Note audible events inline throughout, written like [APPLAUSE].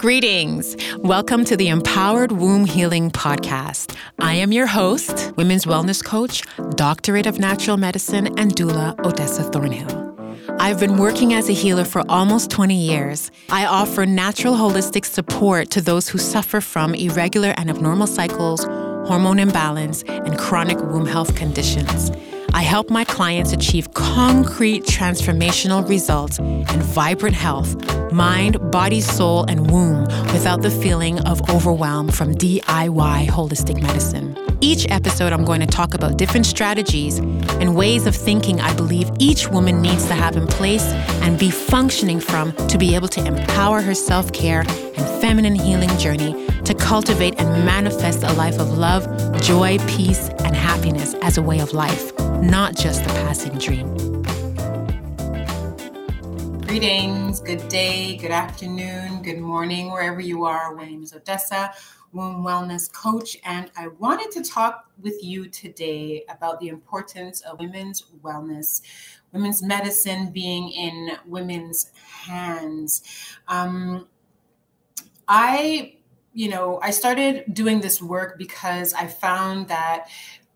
Greetings. Welcome to the Empowered Womb Healing Podcast. I am your host, women's wellness coach, doctorate of natural medicine, and doula Odessa Thornhill. I've been working as a healer for almost 20 years. I offer natural holistic support to those who suffer from irregular and abnormal cycles, hormone imbalance, and chronic womb health conditions. I help my clients achieve concrete transformational results and vibrant health, mind, body, soul, and womb without the feeling of overwhelm from DIY holistic medicine. Each episode, I'm going to talk about different strategies and ways of thinking I believe each woman needs to have in place and be functioning from to be able to empower her self care and feminine healing journey to cultivate and manifest a life of love, joy, peace, and happiness as a way of life not just a passing dream. Greetings, good day, good afternoon, good morning, wherever you are. My name is Odessa, womb wellness coach, and I wanted to talk with you today about the importance of women's wellness, women's medicine being in women's hands. Um, I you know, I started doing this work because I found that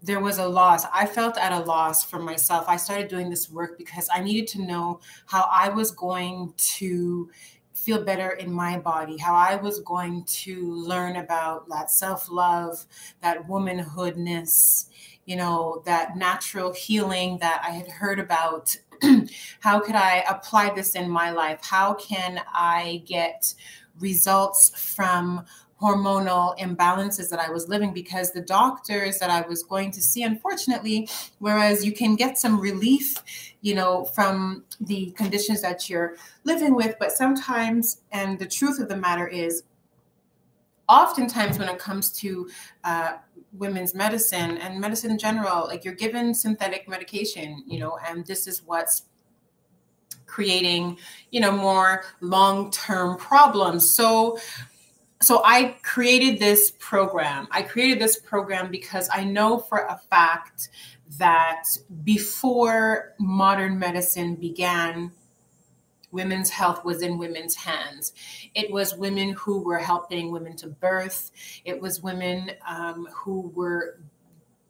there was a loss. I felt at a loss for myself. I started doing this work because I needed to know how I was going to feel better in my body, how I was going to learn about that self love, that womanhoodness, you know, that natural healing that I had heard about. [CLEARS THROAT] how could I apply this in my life? How can I get results from hormonal imbalances that I was living because the doctors that I was going to see, unfortunately, whereas you can get some relief, you know, from the conditions that you're living with, but sometimes, and the truth of the matter is, oftentimes when it comes to uh, women's medicine and medicine in general, like you're given synthetic medication, you know, and this is what's creating you know more long-term problems. So so I created this program. I created this program because I know for a fact that before modern medicine began, women's health was in women's hands. It was women who were helping women to birth. It was women um, who were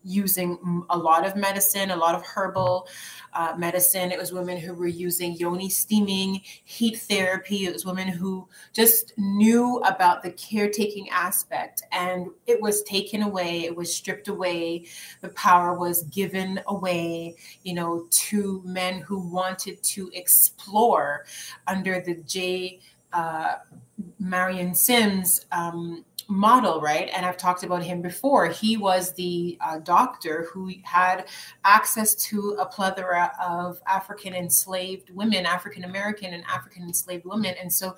using a lot of medicine, a lot of herbal uh, medicine. It was women who were using yoni steaming, heat therapy. It was women who just knew about the caretaking aspect, and it was taken away. It was stripped away. The power was given away, you know, to men who wanted to explore under the J. Uh, Marion Sims um, model, right? And I've talked about him before. He was the uh, doctor who had access to a plethora of African enslaved women, African American and African enslaved women. And so,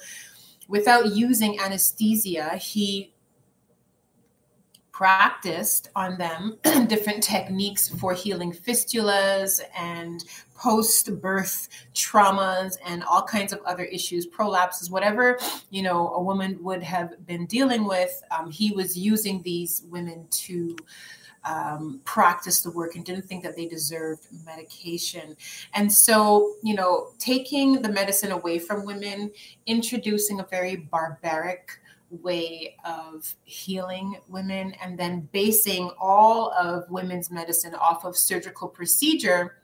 without using anesthesia, he practiced on them [CLEARS THROAT] different techniques for healing fistulas and post birth traumas and all kinds of other issues prolapses whatever you know a woman would have been dealing with um, he was using these women to um, practice the work and didn't think that they deserved medication. And so, you know, taking the medicine away from women, introducing a very barbaric way of healing women and then basing all of women's medicine off of surgical procedure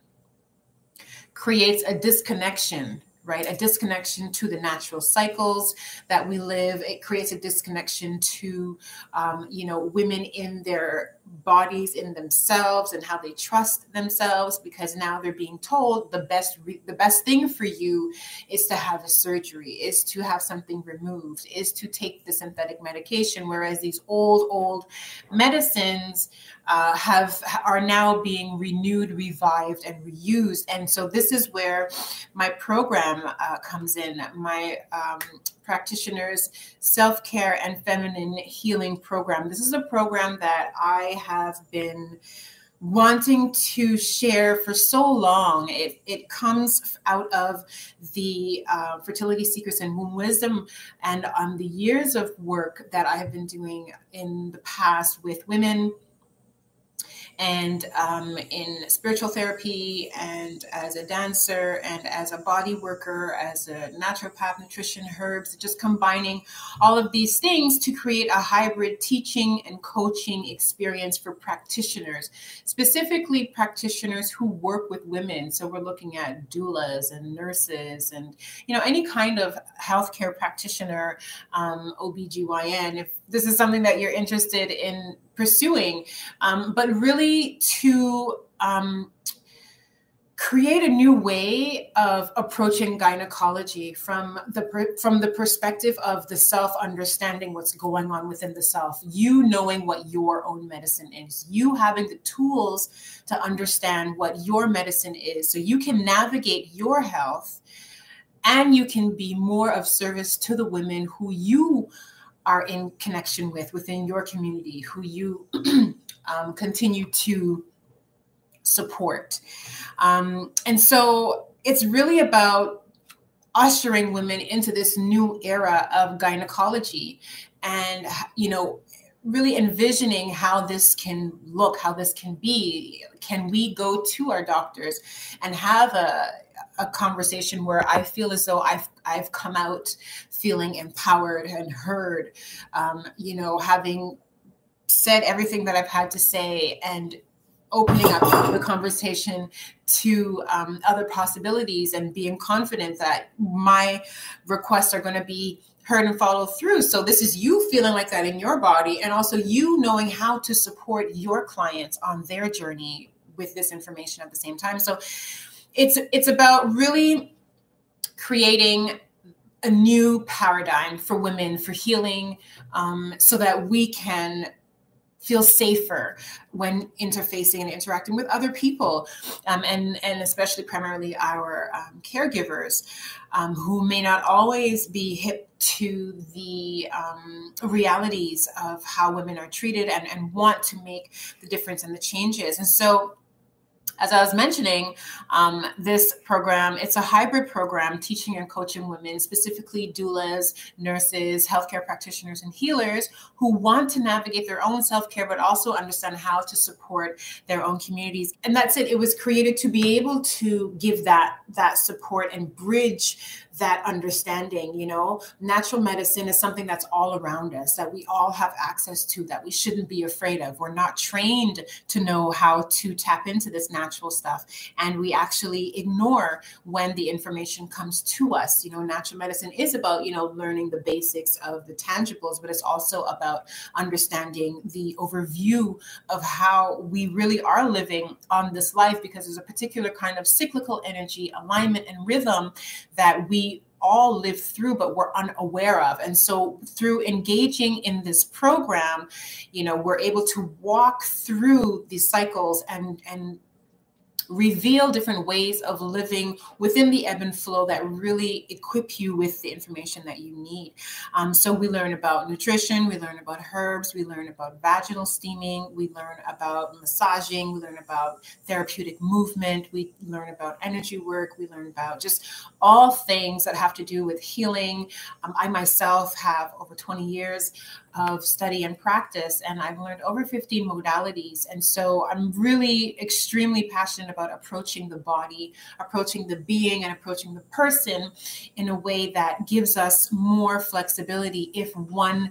creates a disconnection right? A disconnection to the natural cycles that we live. It creates a disconnection to, um, you know, women in their bodies, in themselves, and how they trust themselves. Because now they're being told the best, re- the best thing for you is to have a surgery, is to have something removed, is to take the synthetic medication. Whereas these old, old medicines uh, have are now being renewed, revived, and reused. And so this is where my program uh, comes in. My um, practitioners self care and feminine healing program. This is a program that I have been wanting to share for so long. It, it comes out of the uh, Fertility Secrets and Womb Wisdom and on the years of work that I have been doing in the past with women and um, in spiritual therapy, and as a dancer, and as a body worker, as a naturopath, nutrition, herbs, just combining all of these things to create a hybrid teaching and coaching experience for practitioners, specifically practitioners who work with women. So we're looking at doulas and nurses and you know any kind of healthcare practitioner, um, OBGYN, if this is something that you're interested in pursuing, um, but really to um, create a new way of approaching gynecology from the from the perspective of the self understanding what's going on within the self you knowing what your own medicine is you having the tools to understand what your medicine is so you can navigate your health and you can be more of service to the women who you are in connection with within your community, who you [CLEARS THROAT] um, continue to support. Um, and so it's really about ushering women into this new era of gynecology and, you know, really envisioning how this can look, how this can be. Can we go to our doctors and have a, a conversation where I feel as though I've I've come out feeling empowered and heard, um, you know, having said everything that I've had to say and opening up the conversation to um, other possibilities and being confident that my requests are going to be heard and followed through. So this is you feeling like that in your body and also you knowing how to support your clients on their journey with this information at the same time. So it's it's about really creating a new paradigm for women for healing um, so that we can feel safer when interfacing and interacting with other people um, and and especially primarily our um, caregivers um, who may not always be hip to the um, realities of how women are treated and, and want to make the difference and the changes. And so as I was mentioning, um, this program, it's a hybrid program teaching and coaching women, specifically doulas, nurses, healthcare practitioners, and healers who want to navigate their own self care, but also understand how to support their own communities. And that's it. It was created to be able to give that, that support and bridge that understanding you know natural medicine is something that's all around us that we all have access to that we shouldn't be afraid of we're not trained to know how to tap into this natural stuff and we actually ignore when the information comes to us. You know natural medicine is about you know learning the basics of the tangibles but it's also about understanding the overview of how we really are living on this life because there's a particular kind of cyclical energy alignment and rhythm that we all live through but we're unaware of. And so through engaging in this program you know we're able to walk through these cycles and and reveal different ways of living within the ebb and flow that really equip you with the information that you need. Um, so we learn about nutrition, we learn about herbs, we learn about vaginal steaming, we learn about massaging, we learn about therapeutic movement, we learn about energy work, we learn about just all things that have to do with healing. Um, I myself have over 20 years of study and practice and i've learned over 15 modalities. And so i'm really extremely passionate about approaching the body approaching the being and approaching the person in a way that gives us more flexibility if one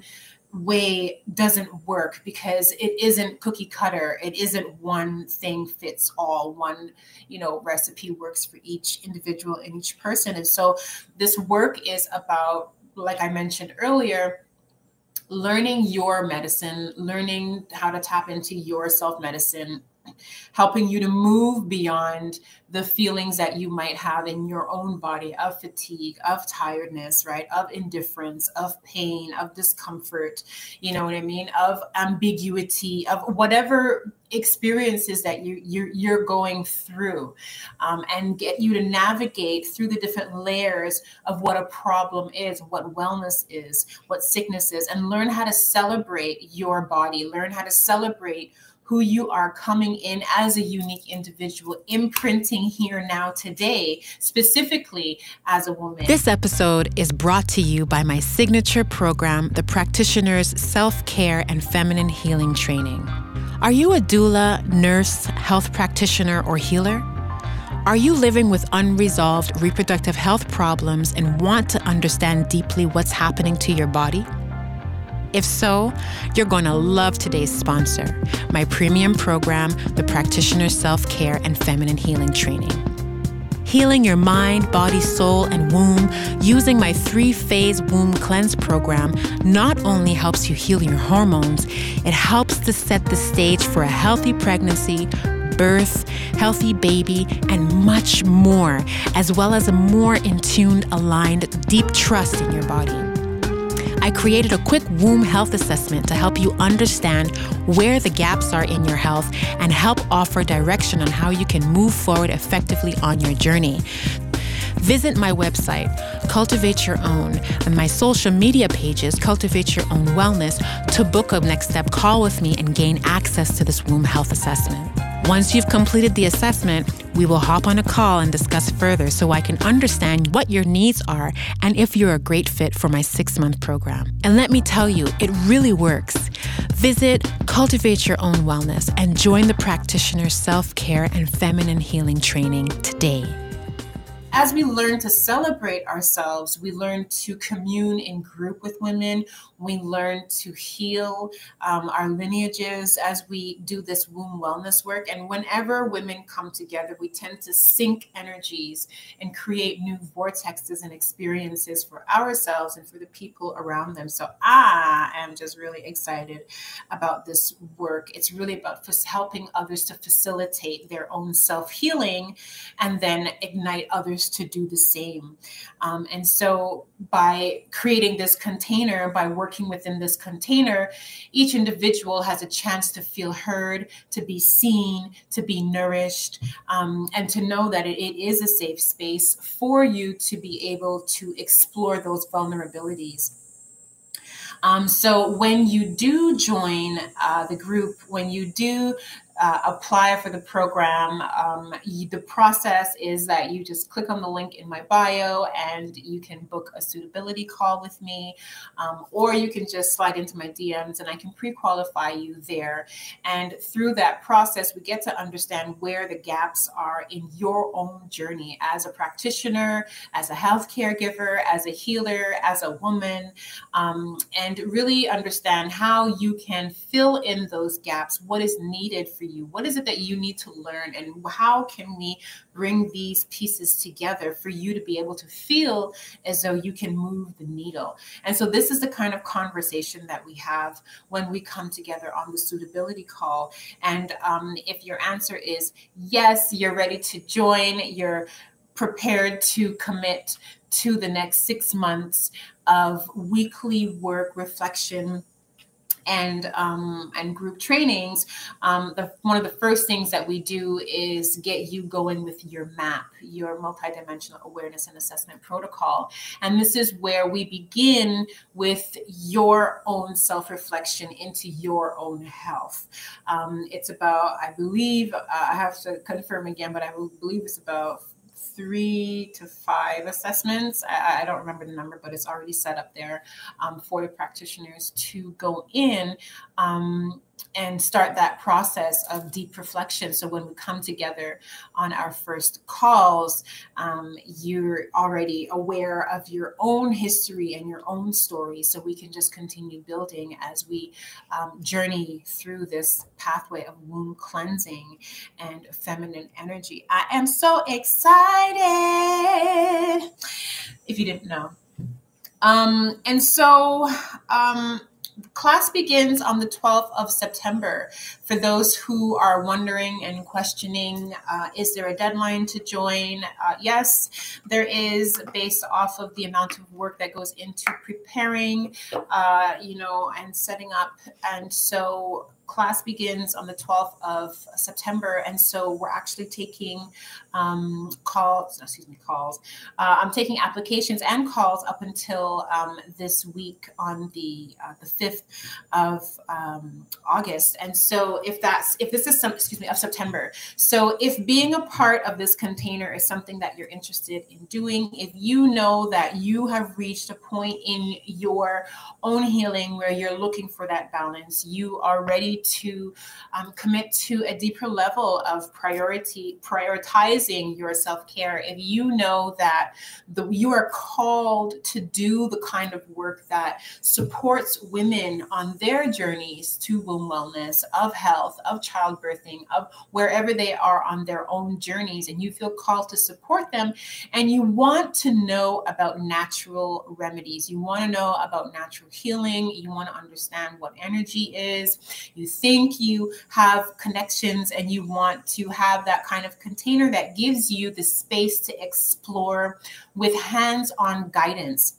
way doesn't work because it isn't cookie cutter. It isn't one thing fits all. One you know recipe works for each individual and each person. And so this work is about like i mentioned earlier learning your medicine, learning how to tap into your self medicine, helping you to move beyond the feelings that you might have in your own body of fatigue, of tiredness, right? Of indifference, of pain, of discomfort, you know what I mean? Of ambiguity, of whatever experiences that you you're, you're going through um, and get you to navigate through the different layers of what a problem is what wellness is what sickness is and learn how to celebrate your body learn how to celebrate who you are coming in as a unique individual, imprinting here now today, specifically as a woman. This episode is brought to you by my signature program, the Practitioner's Self Care and Feminine Healing Training. Are you a doula, nurse, health practitioner, or healer? Are you living with unresolved reproductive health problems and want to understand deeply what's happening to your body? If so, you're going to love today's sponsor, my premium program, the Practitioner Self Care and Feminine Healing Training. Healing your mind, body, soul, and womb using my three phase womb cleanse program not only helps you heal your hormones, it helps to set the stage for a healthy pregnancy, birth, healthy baby, and much more, as well as a more in tuned, aligned, deep trust in your body. I created a quick womb health assessment to help you understand where the gaps are in your health and help offer direction on how you can move forward effectively on your journey. Visit my website, Cultivate Your Own, and my social media pages, Cultivate Your Own Wellness, to book a next step call with me and gain access to this womb health assessment. Once you've completed the assessment, we will hop on a call and discuss further so I can understand what your needs are and if you're a great fit for my six month program. And let me tell you, it really works. Visit Cultivate Your Own Wellness and join the practitioner self care and feminine healing training today as we learn to celebrate ourselves, we learn to commune in group with women. We learn to heal um, our lineages as we do this womb wellness work. And whenever women come together, we tend to sync energies and create new vortexes and experiences for ourselves and for the people around them. So I am just really excited about this work. It's really about helping others to facilitate their own self healing and then ignite others others to do the same. Um, and so, by creating this container, by working within this container, each individual has a chance to feel heard, to be seen, to be nourished, um, and to know that it, it is a safe space for you to be able to explore those vulnerabilities. Um, so when you do join uh, the group, when you do uh, apply for the program, um, the process is that you just click on the link in my bio and you can book a suitability call with me, um, or you can just slide into my DMs and I can pre qualify you there. And through that process, we get to understand where the gaps are in your own journey as a practitioner, as a health caregiver, as a healer, as a woman, um, and really understand how you can fill in those gaps, what is needed for? What is it that you need to learn? And how can we bring these pieces together for you to be able to feel as though you can move the needle? And so, this is the kind of conversation that we have when we come together on the suitability call. And um, if your answer is yes, you're ready to join, you're prepared to commit to the next six months of weekly work reflection and um, and group trainings, um, the, one of the first things that we do is get you going with your MAP, your multidimensional awareness and assessment protocol. And this is where we begin with your own self reflection into your own health. Um, it's about, I believe, uh, I have to confirm again, but I believe it's about three to five assessments. I, I, don't remember the number, but it's already set up there um, for the practitioners to go in um, and start that process of deep reflection. So when we come together on our first calls, um, you're already aware of your own history and your own story. So we can just continue building as we um, journey through this pathway of womb cleansing and feminine energy. I am so excited. If you didn't know. Um, and so, um, class begins on the 12th of September. For those who are wondering and questioning, uh, is there a deadline to join? Uh, yes, there is, based off of the amount of work that goes into preparing, uh, you know, and setting up. And so class begins on the 12th of September, and so we're actually taking um, calls, excuse me, calls. Uh, I'm taking applications and calls up until um, this week on the uh, the 5th of um, August. And so if that's if this is some excuse me of September. So if being a part of this container is something that you're interested in doing, if you know that you have reached a point in your own healing where you're looking for that balance, you are ready to um, commit to a deeper level of priority, prioritizing your self care, if you know that the, you are called to do the kind of work that supports women on their journeys to womb wellness, of health, of childbirthing, of wherever they are on their own journeys, and you feel called to support them, and you want to know about natural remedies, you want to know about natural healing, you want to understand what energy is, you think you have connections, and you want to have that kind of container that gives you the space to explore with hands on guidance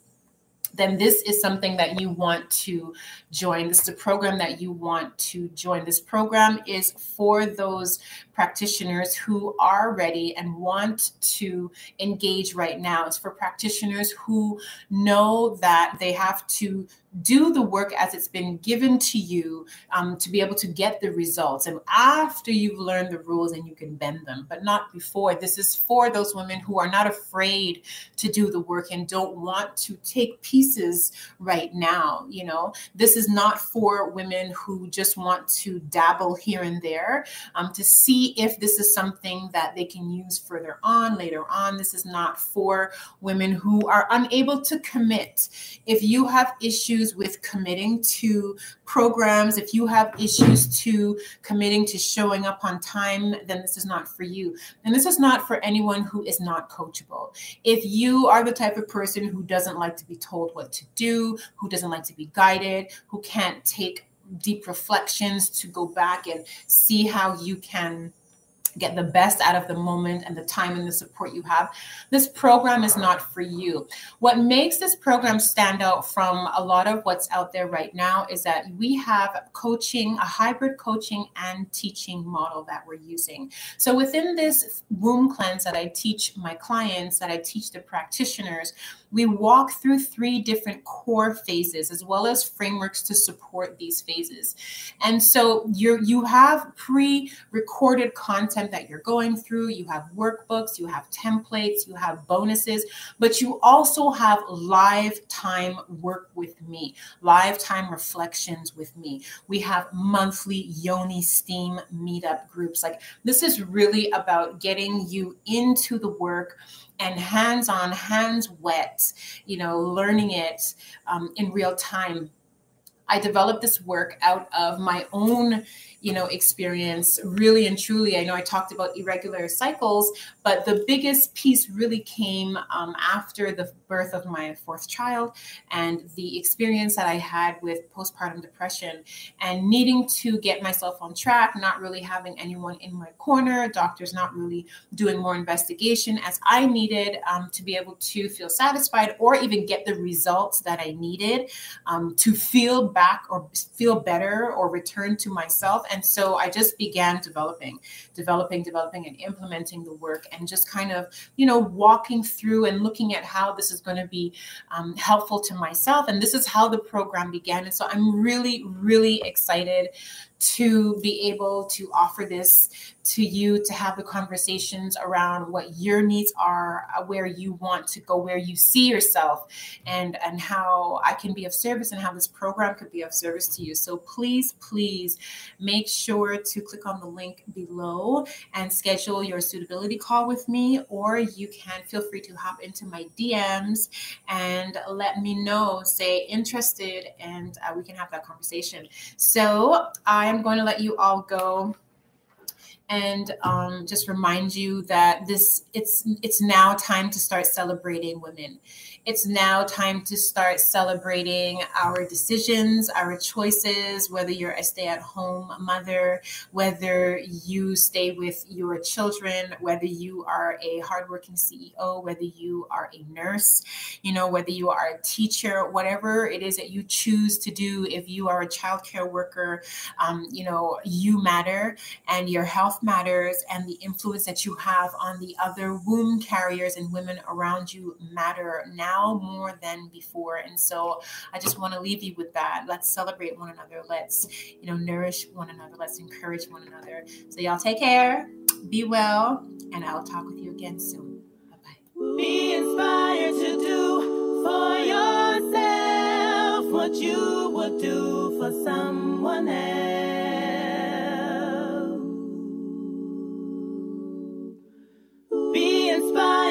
then this is something that you want to join. This is a program that you want to join. This program is for those practitioners who are ready and want to engage right now. It's for practitioners who know that they have to do the work as it's been given to you um, to be able to get the results. And after you've learned the rules and you can bend them, but not before. This is for those women who are not afraid to do the work and don't want to take pieces right now. You know, this is not for women who just want to dabble here and there um, to see if this is something that they can use further on, later on. This is not for women who are unable to commit. If you have issues, issues with committing to programs, if you have issues to committing to showing up on time, then this is not for you. And this is not for anyone who is not coachable. If you are the type of person who doesn't like to be told what to do, who doesn't like to be guided, who can't take deep reflections to go back and see how you can get the best out of the moment and the time and the support you have, this program is not for you. What makes this program stand out from a lot of what's out there right now is that we have coaching, a hybrid coaching and teaching model that we're using. So within this womb cleanse that I teach my clients, that I teach the practitioners, we walk through three different core phases as well as frameworks to support these phases. And so you you have pre-recorded content that you're going through, you have workbooks, you have templates, you have bonuses, but you also have live time work with me, live time reflections with me. We have monthly Yoni Steam meetup groups. Like this is really about getting you into the work and hands on, hands wet, you know, learning it um, in real time. I developed this work out of my own you know experience really and truly. I know i talked about irregular cycles but the biggest piece really came um, after the birth of my fourth child and the experience that i had with postpartum depression and needing to get myself on track not really having anyone in my corner doctors not really doing more investigation as i needed um, to be able to feel satisfied or even get the results that i needed um, to feel back or feel better or return to myself and so I just began developing, developing, developing, and implementing the work and just kind of, you know, walking through and looking at how this is going to be um, helpful to myself. And this is how the program began. And so I'm really, really excited to be able to offer this to you to have the conversations around what your needs are uh, where you want to go where you see yourself and and how i can be of service and how this program could be of service to you. So please please make sure to click on the link below and schedule your suitability call with me or you can feel free to hop into my dms and let me know say interested and uh, we can have that conversation. So i'm going to let you all go and um, just remind you that this it's it's now time to start celebrating women. It's now time to start celebrating our decisions, our choices, whether you're a stay at home mother, whether you stay with your children, whether you are a hardworking CEO, whether you are a nurse, you know, whether you are a teacher, whatever it is that you choose to do, if you are a childcare worker, um, you know, you matter and your health matters and the influence that you have on the other womb carriers and women around you matter now now more than before. And so I just want to leave you with that. Let's celebrate one another. Let's, you know, nourish one another. Let's encourage one another. So y'all take care, be well, and I'll talk with you again soon. Bye bye. Be inspired to do for yourself what you would do for someone else.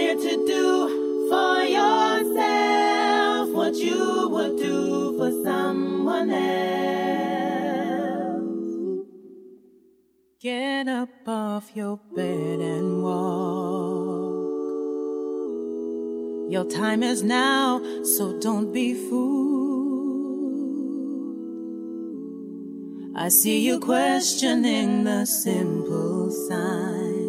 Inspired to do for yourself what you would do for someone else. Get up off your bed and walk. Your time is now, so don't be fooled. I see you questioning the simple signs.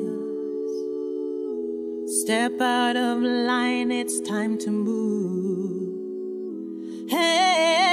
Step out of line, it's time to move. Hey,